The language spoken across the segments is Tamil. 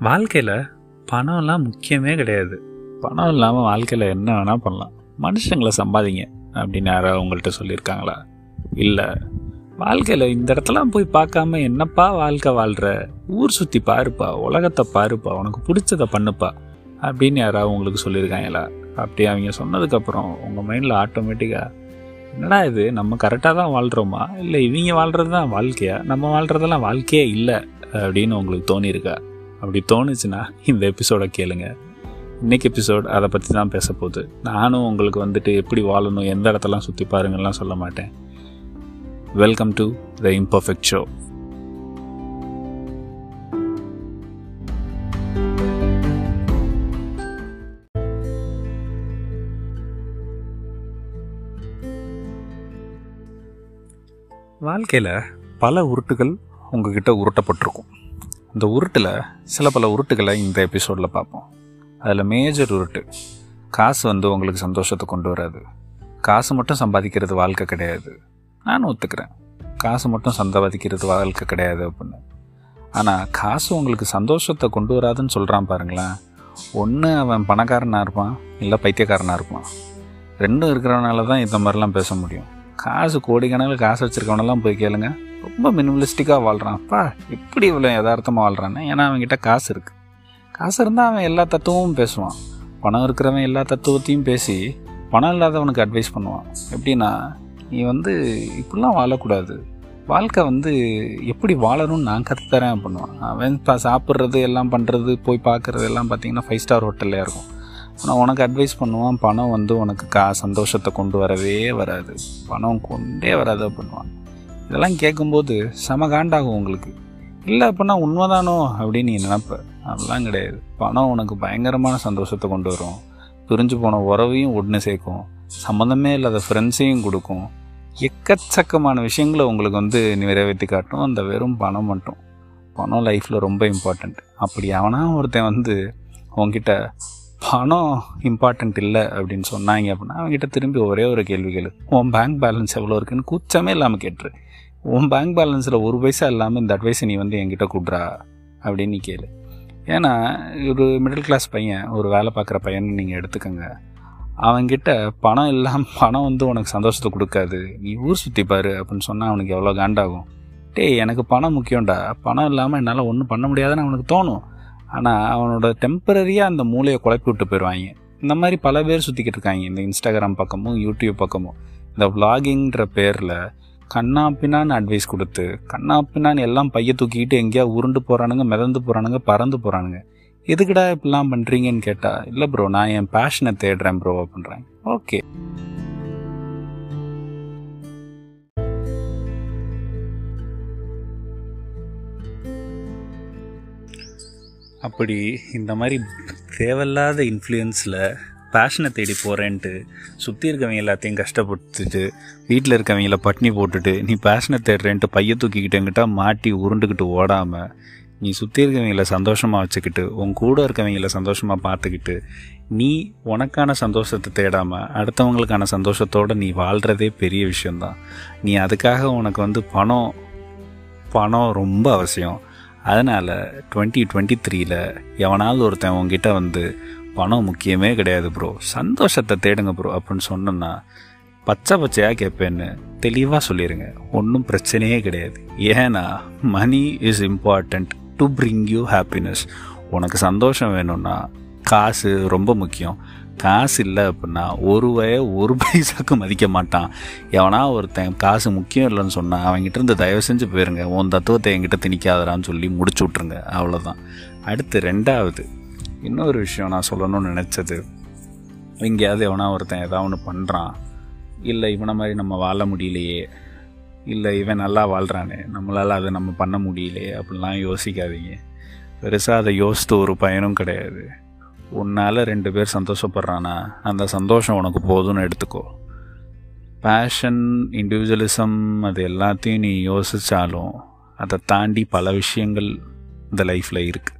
வாழ்க்கையில் பணம்லாம் முக்கியமே கிடையாது. பணம் இல்லாமல் வாழ்க்கையில் என்ன வேணால் பண்ணலாம். மனுஷங்களை சம்பாதிங்க அப்படின்னு யாராவது உங்கள்கிட்ட சொல்லியிருக்காங்களா? இல்லை. வாழ்க்கையில் இந்த இடத்தெல்லாம் போய் பார்க்காம என்னப்பா வாழ்க்கை வாழ்கிற ஊர் சுற்றி பாருப்பா உலகத்தை பாருப்பா உனக்கு பிடிச்சதை பண்ணுப்பா அப்படின்னு யாராவது உங்களுக்கு சொல்லியிருக்காங்களா? அப்படி அவங்க சொன்னதுக்கப்புறம் உங்கள் மைண்டில் ஆட்டோமேட்டிக்காக என்னடா இது நம்ம கரெக்டாக தான் வாழ்கிறோமா இல்லை இவங்க வாழ்கிறது தான் வாழ்க்கையா? நம்ம வாழ்கிறதெல்லாம் வாழ்க்கையே இல்லை அப்படின்னு உங்களுக்கு தோணியிருக்கா? அப்படி தோணுச்சுன்னா இந்த எபிசோடை கேளுங்க. இன்றைக்கி எபிசோட் அதை பற்றி தான் பேச போகுது. நானும் உங்களுக்கு வந்துட்டு எப்படி வாழணும் எந்த இடத்தெல்லாம் சுற்றி பாருங்கள்லாம் சொல்ல மாட்டேன். Welcome to the imperfect show வாழ்க்கையில் பல உருட்டுகள் உங்ககிட்ட உருட்டப்பட்டிருக்கும். இந்த உருட்டில் சில பல உருட்டுகளை இந்த எபிசோடில் பார்ப்போம். அதில் மேஜர் உருட்டு காசு வந்து உங்களுக்கு சந்தோஷத்தை கொண்டு வராது. காசு மட்டும் சம்பாதிக்கிறது வாழ்க்கை கிடையாது. நானும் ஒத்துக்கிறேன். காசு மட்டும் சம்பாதிக்கிறது வாழ்க்கை கிடையாது அப்படின்னு. ஆனால் காசு உங்களுக்கு சந்தோஷத்தை கொண்டு வராதுன்னு சொல்கிறான் பாருங்களேன். ஒன்று அவன் பணக்காரனாக இருப்பான் இல்லை பைத்தியக்காரனாக இருப்பான். ரெண்டும் இருக்கிறவனால தான் இந்த மாதிரிலாம் பேச முடியும். காசு கோடிக்கணக்கில் காசு வச்சுருக்கவனெல்லாம் போய் கேளுங்க. ரொம்ப மினிமலிஸ்டிக்காக வாழ்கிறான் அப்பா எப்படி இவ்வளோ யதார்த்தமாக வாழ்கிறான்னு ஏன்னா அவன்கிட்ட காசு இருக்குது காசு இருந்தால் அவன் எல்லா தத்துவமும் பேசுவான். பணம் இருக்கிறவன் எல்லா தத்துவத்தையும் பேசி பணம் இல்லாதவனுக்கு அட்வைஸ் பண்ணுவான். எப்படின்னா நீ வந்து இப்படிலாம் வாழக்கூடாது. வாழ்க்கை வந்து எப்படி வாழணும்னு நான் கற்றுத்தரேன் பண்ணுவான். அவன் இப்போ சாப்பிட்றது எல்லாம் பண்ணுறது போய் பார்க்குறது எல்லாம் பார்த்தீங்கன்னா ஃபைவ் ஸ்டார் ஹோட்டல்லையாக இருக்கும். ஆனால் உனக்கு அட்வைஸ் பண்ணுவான் பணம் வந்து உனக்கு கா சந்தோஷத்தை கொண்டு வரவே வராது. பணம் கொண்டே வராது பண்ணுவான் இதெல்லாம் கேட்கும்போது செம காண்டாகும் உங்களுக்கு. இல்லை அப்படின்னா உண்மைதானோ அப்படின்னு நீ நினப்ப. அதெல்லாம் கிடையாது. பணம் உனக்கு பயங்கரமான சந்தோஷத்தை கொண்டு வரும். பிரிஞ்சு போன உறவையும் ஒன்று சேர்க்கும். சம்மந்தமே இல்லாத ஃப்ரெண்ட்ஸையும் கொடுக்கும். எக்கச்சக்கமான விஷயங்களை உங்களுக்கு வந்து நிறைவேற்றி காட்டும். அந்த வெறும் பணம் மட்டும். பணம் லைஃப்பில் ரொம்ப இம்பார்ட்டண்ட் அப்படி அவனா ஒருத்தன் வந்து உங்ககிட்ட பணம் இம்பார்ட்டண்ட் இல்லை அப்படின்னு சொன்னாங்க அப்படின்னா அவங்ககிட்ட திரும்பி ஒரே ஒரு கேள்வி கேளு. உன் பேங்க் பேலன்ஸ் எவ்வளோ இருக்குன்னு கூச்சமே இல்லாமல் கேட்டுரு. உன் பேங்க் பேலன்ஸில் ஒரு பைசா இல்லாமல் இந்த அட்வைஸை நீ வந்து என்கிட்ட கூடுறா அப்படின்னு நீ கேளு. ஏன்னா ஒரு மிடில் கிளாஸ் பையன் ஒரு வேலை பார்க்குற பையன் நீங்கள் எடுத்துக்கோங்க. அவன்கிட்ட பணம் இல்லாமல் பணம் வந்து உனக்கு சந்தோஷத்தை கொடுக்காது. நீ ஊர் சுற்றி பாரு அப்படின்னு சொன்னால் அவனுக்கு எவ்வளோ காண்டாகும் டேய் எனக்கு பணம் முக்கியம்டா. பணம் இல்லாமல் என்னால் ஒன்றும் பண்ண முடியாதுன்னு அவனுக்கு தோணும். ஆனால் அவனோட டெம்பரரியாக அந்த மூளையை குழப்பி விட்டு போயிடுவாங்க. இந்த மாதிரி பல பேர் சுற்றிக்கிட்டு இருக்காங்க. இந்த இன்ஸ்டாகிராம் பக்கமும் யூடியூப் பக்கமும். இந்த விலாகிங்கிற பேரில் கண்ணா பின்னான்னு அட்வைஸ் கொடுத்து கண்ணா பின்னான்னு எல்லாம் பைய தூக்கிக்கிட்டு எங்கேயா உருண்டு போகிறானுங்க மிதந்து போகிறானுங்க பறந்து போகிறானுங்க எதுக்குடா இப்படிலாம் பண்ணுறீங்கன்னு கேட்டால் இல்லை ப்ரோ நான் என் பேஷனை தேடுறேன் ப்ரோ அப்படின்றேன் ஓகே அப்படி இந்த மாதிரி தேவையில்லாத இன்ஃப்ளூயன்ஸில் பேஷனை தேடி போகிறேன்ட்டு சுற்றி இருக்கவங்க எல்லாத்தையும் கஷ்டப்படுத்துட்டு வீட்டில் இருக்கவங்கள பட்னி போட்டுட்டு நீ பேஷனை தேடுறேன்ட்டு பைய தூக்கிக்கிட்டுங்கிட்ட மாட்டி உருண்டுக்கிட்டு ஓடாமல் நீ சுற்றி இருக்கவங்கள சந்தோஷமாக வச்சுக்கிட்டு உன் கூட இருக்கவங்கள சந்தோஷமாக பார்த்துக்கிட்டு நீ உனக்கான சந்தோஷத்தை தேடாமல் அடுத்தவங்களுக்கான சந்தோஷத்தோடு நீ வாழ்கிறதே பெரிய விஷயந்தான் நீ அதுக்காக உனக்கு வந்து பணம் பணம் ரொம்ப அவசியம். அதனால் டுவெண்ட்டி டுவெண்ட்டி த்ரீல எவனாவது ஒருத்தன் உங்ககிட்ட வந்து பணம் முக்கியமே கிடையாது ப்ரோ சந்தோஷத்தை தேடுங்க ப்ரோ அப்படின்னு சொன்னோன்னா பச்சை பச்சையாக கேட்பேன்னு தெளிவாக சொல்லிடுங்க ஒன்றும் பிரச்சனையே கிடையாது. ஏன்னா money is important to bring you happiness உனக்கு சந்தோஷம் வேணும்னா காசு ரொம்ப முக்கியம். காசு இல்லை அப்படின்னா ஒரு வய ஒரு பைசாக்கு மதிக்க மாட்டான். எவனா ஒருத்தன் காசு முக்கியம் இல்லைன்னு சொன்னால் அவங்ககிட்ட இருந்து தயவு செஞ்சு போயிருங்க. உன் தத்துவத்தை என்கிட்ட திணிக்காதரான்னு சொல்லி முடிச்சு விட்ருங்க அவ்வளோதான் அடுத்து ரெண்டாவது. இன்னொரு விஷயம் நான் சொல்லணும்னு நினச்சது. எங்கேயாவது எவனா ஒருத்தன் ஏதாவது ஒன்று பண்ணுறான் இல்லை இவனை மாதிரி நம்ம வாழ முடியலையே. இல்லை இவன் நல்லா வாழ்கிறானே நம்மளால் அதை நம்ம பண்ண முடியலையே. அப்படிலாம் யோசிக்காதீங்க. பெருசாக அதை யோசித்து ஒரு பயனும் கிடையாது. உன்னால் ரெண்டு பேர் சந்தோஷப்படுறானா? அந்த சந்தோஷம் உனக்கு போதும்னு எடுத்துக்கோ. பேஷன் இண்டிவிஜுவலிசம் அது எல்லாத்தையும் நீ யோசித்தாலும் அதை தாண்டி பல விஷயங்கள் இந்த லைஃப்பில் இருக்குது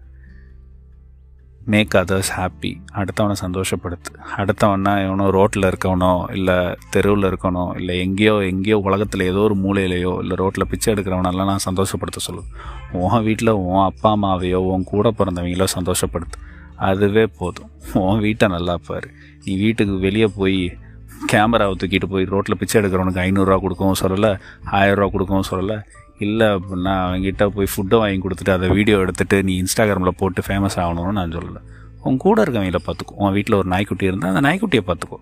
மேக் அதர்ஸ் ஹாப்பி அடுத்தவனை சந்தோஷப்படுத்து. அடுத்தவனா எவனோ ரோட்டில் இருக்கவனோ இல்லை தெருவில் இருக்கவனோ இல்லை எங்கேயோ எங்கேயோ உலகத்தில் ஏதோ ஒரு மூலையிலையோ இல்லை ரோட்டில் பிச்சை எடுக்கிறவனெல்லாம் நான் சந்தோஷப்படுத்த சொல்லு. உன் வீட்டில் உன் அப்பா அம்மாவையோ உன் கூட பிறந்தவங்களோ சந்தோஷப்படுத்து. அதுவே போதும். உன் வீட்டை நல்லா பாரு. நீ வீட்டுக்கு வெளியே போய் கேமராவை தூக்கிட்டு போய் ரோட்டில் பிச்சை எடுக்கிறவனுக்கு ஐநூறுரூவா கொடுக்கவும் சொல்லலை ஆயிரரூவா கொடுக்கவும் சொல்லலை. இல்லை அப்படின்னா அவங்ககிட்ட போய் ஃபுட்டை வாங்கி கொடுத்துட்டு அதை வீடியோ எடுத்துகிட்டு நீ இன்ஸ்டாகிராமில் போட்டு ஃபேமஸ் ஆகணும்னு நான் சொல்லலை. உன் கூட இருக்கவங்கள பார்த்துக்கோ. உன் வீட்டில் ஒரு நாய்க்குட்டி இருந்தால் அந்த நாய்க்குட்டியை பார்த்துக்கோ.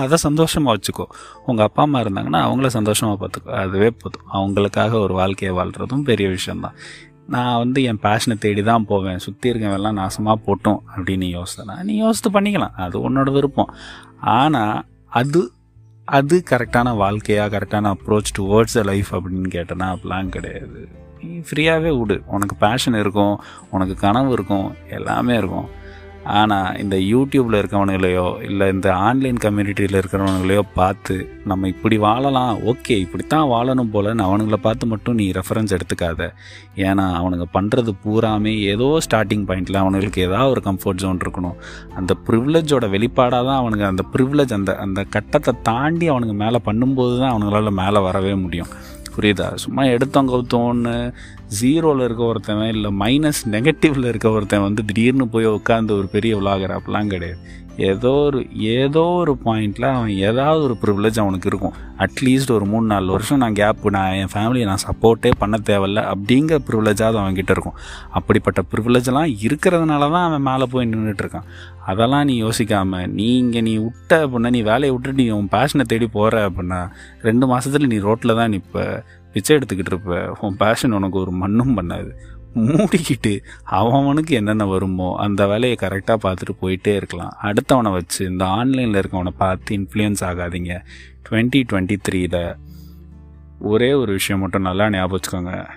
அதை சந்தோஷமாக வச்சுக்கோ. உங்கள் அப்பா அம்மா இருந்தாங்கன்னா அவங்கள சந்தோஷமாக பார்த்துக்கோ. அதுவே போதும். அவங்களுக்காக ஒரு வாழ்க்கையை வாழ்கிறதும் பெரிய விஷயந்தான் நான் வந்து என் பேஷனை தேடி தான் போவேன். சுற்றி இருக்கவெல்லாம் நாசமாக போட்டோம் அப்படின்னு யோசித்தனா நீ யோசித்து பண்ணிக்கலாம். அது உன்னோட விருப்பம். ஆனால் அது அது கரெக்டான வாழ்க்கையா கரெக்டான approach towards a life அப்படின்னு கேட்டேன்னா அப்படிலாம் கிடையாது. நீ ஃப்ரீயாகவே விடு உனக்கு பேஷன் இருக்கும். உனக்கு கனவு இருக்கும். எல்லாமே இருக்கும். ஆனால் இந்த யூடியூப்பில் இருக்கவனுங்களையோ இல்லை இந்த ஆன்லைன் கம்யூனிட்டியில் இருக்கிறவனுங்களையோ பார்த்து நம்ம இப்படி வாழலாம் ஓகே இப்படித்தான் வாழணும் போலன்னு அவனுங்களை பார்த்து மட்டும் நீ ரெஃபரன்ஸ் எடுத்துக்காத. ஏன்னா அவனுங்க பண்ணுறது பூராமே ஏதோ ஸ்டார்டிங் பாயிண்டில் அவனுங்களுக்கு ஏதாவது ஒரு கம்ஃபர்ட் ஜோன் இருக்கணும். அந்த ப்ரிவிலேஜோட வெளிப்பாடாக தான் அவனுங்க அந்த ப்ரிவிலேஜ் அந்த அந்த கட்டத்தை தாண்டி அவனுங்க மேலே பண்ணும்போது தான் அவனுங்களால மேலே வரவே முடியும். புரியுதா? சும்மா எடுத்தோம் கவுத்தோன்னு ஜீரோவில் இருக்க ஒருத்தன் இல்லை மைனஸ் நெகட்டிவில் இருக்க ஒருத்தன் வந்து திடீர்னு போய் உட்காந்து ஒரு பெரிய விளாகர் அப்படிலாம் கிடையாது. ஏதோ ஒரு ஏதோ ஒரு பாயிண்டில் அவன் ஏதாவது ஒரு ப்ரிவிலேஜ் அவனுக்கு இருக்கும். அட்லீஸ்ட் ஒரு மூணு நாலு வருஷம் நான் கேப் நான் என் ஃபேமிலியை நான் சப்போர்ட்டே பண்ண தேவையில்ல அப்படிங்கிற ப்ரிவிலேஜாவது அவன்கிட்ட இருக்கும். அப்படிப்பட்ட ப்ரிவிலேஜ்லாம் இருக்கிறதுனால தான் அவன் மேலே போய் நின்றுட்டு இருக்கான். அதெல்லாம் நீ யோசிக்காமல் நீ இங்கே நீ விட்ட அப்படின்னா நீ வேலையை விட்டுட்டு நீ உன் பேஷனை தேடி போகிற அப்படின்னா ரெண்டு மாதத்தில் நீ ரோட்டில் தான் நிற்ப பிச்சை எடுத்துக்கிட்டு இருப்ப. உன் பேஷன் உனக்கு ஒரு மண்ணும் பண்ணாது. மூடிக்கிட்டு அவனுக்கு என்னென்ன வருமோ அந்த வேலையை கரெக்டாக பார்த்துட்டு போயிட்டே இருக்கலாம். அடுத்தவனை வச்சு இந்த ஆன்லைனில் இருக்கவனை பார்த்து இன்ஃப்ளூயன்ஸ் ஆகாதீங்க. டுவெண்ட்டி டுவெண்ட்டி த்ரீயில் ஒரே ஒரு விஷயம் மட்டும் நல்லா ஞாபகம் வச்சுக்கோங்க.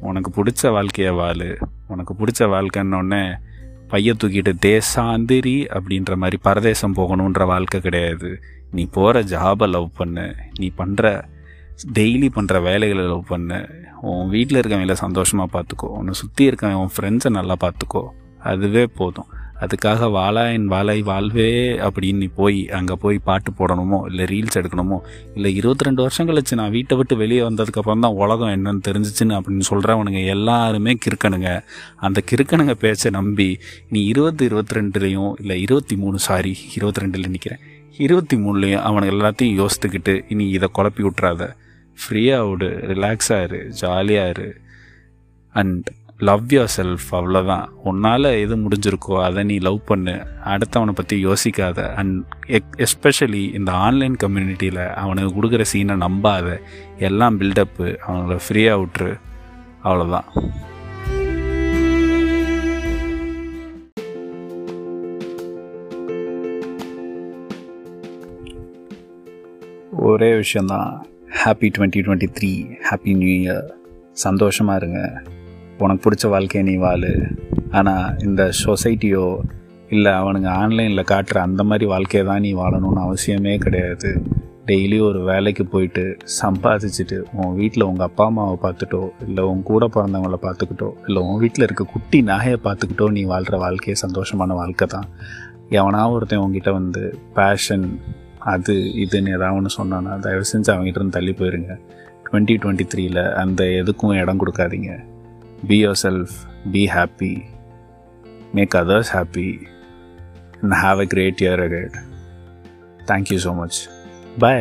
உனக்கு பிடிச்ச வாழ்க்கையை வாழு. உனக்கு பிடிச்ச வாழ்க்கைன்னொடனே பைய தூக்கிட்டு தேசாந்திரி அப்படின்ற மாதிரி பரதேசம் போகணுன்ற வாழ்க்கை கிடையாது. நீ போகிற ஜாபை லவ் பண்ணு. நீ பண்ணுற டெய்லி பண்ணுற வேலைகளை லவ் பண்ணு. உன் வீட்டில் இருக்கவங்கள சந்தோஷமாக பார்த்துக்கோ உன்னை சுற்றி இருக்கவன் உன் ஃப்ரெண்ட்ஸை நல்லா பார்த்துக்கோ அதுவே போதும். அதுக்காக வாழா என் வாழை வாழ்வே அப்படின்னு நீ போய் அங்கே போய் பாட்டு போடணுமோ இல்லை ரீல்ஸ் எடுக்கணுமோ இல்லை இருபத்தி ரெண்டு வருஷம் கழிச்சு நான் வீட்டை விட்டு வெளியே வந்ததுக்கப்புறம் தான் உலகம் என்னன்னு தெரிஞ்சிச்சுன்னு அப்படின்னு சொல்கிறவனுங்க எல்லாருமே கிறுக்கணுங்க அந்த கிறுக்கணுங்க பேச்சை நம்பி நீ இருபது இருபத்தி ரெண்டுலேயும் இல்லை இருபத்தி மூணு சாரி இருபத்தி ரெண்டில் நிற்கிறேன் இருபத்தி மூணுலேயும் அவனுக்கு எல்லாத்தையும் யோசித்துக்கிட்டு இனி இதை குழப்பி விட்றாத ஃப்ரீயாக விடு ரிலாக்ஸாக இரு ஜாலியாக இரு அண்ட் லவ் யோர் செல்ஃப் அவ்வளோதான் உன்னால் எது முடிஞ்சிருக்கோ அதை நீ லவ் பண்ணு. அடுத்தவனை பற்றி யோசிக்காத. அண்ட் எக் எஸ்பெஷலி இந்த ஆன்லைன் கம்யூனிட்டியில் அவனுக்கு கொடுக்குற சீனை நம்பாத. எல்லாம் பில்டப்பு அவங்கள ஃப்ரீயாக விட்டுரு. அவ்வளோதான் ஒரே விஷயந்தான் happy twenty twenty three happy new year சந்தோஷமாக இருங்க. உனக்கு பிடிச்ச வாழ்க்கையை நீ வாழு. ஆனால் இந்த சொசைட்டியோ இல்லை அவனுங்க ஆன்லைனில் காட்டுற அந்த மாதிரி வாழ்க்கையை தான் நீ வாழணும்னு அவசியமே கிடையாது. டெய்லி ஒரு வேலைக்கு போயிட்டு சம்பாதிச்சுட்டு உன் வீட்டில் உங்கள் அப்பா அம்மாவை பார்த்துட்டோ இல்லை உன் கூட பிறந்தவங்கள பார்த்துக்கிட்டோ இல்லை உன் வீட்டில் இருக்க குட்டி நாயை பார்த்துக்கிட்டோ நீ வாழ்கிற வாழ்க்கையே சந்தோஷமான வாழ்க்கை தான். எவனா ஒருத்தன் உங்ககிட்ட வந்து பேஷன் அது இதுன்னு ஏதாவது ஒன்று சொன்னான்னா தயவு செஞ்சு அவங்ககிட்ட இருந்து தள்ளி போயிருங்க. டுவெண்ட்டி டுவெண்ட்டி த்ரீல அந்த எதுக்கும் இடம் கொடுக்காதீங்க. Be yourself be happy make others happy and have a great year ahead thank you so much bye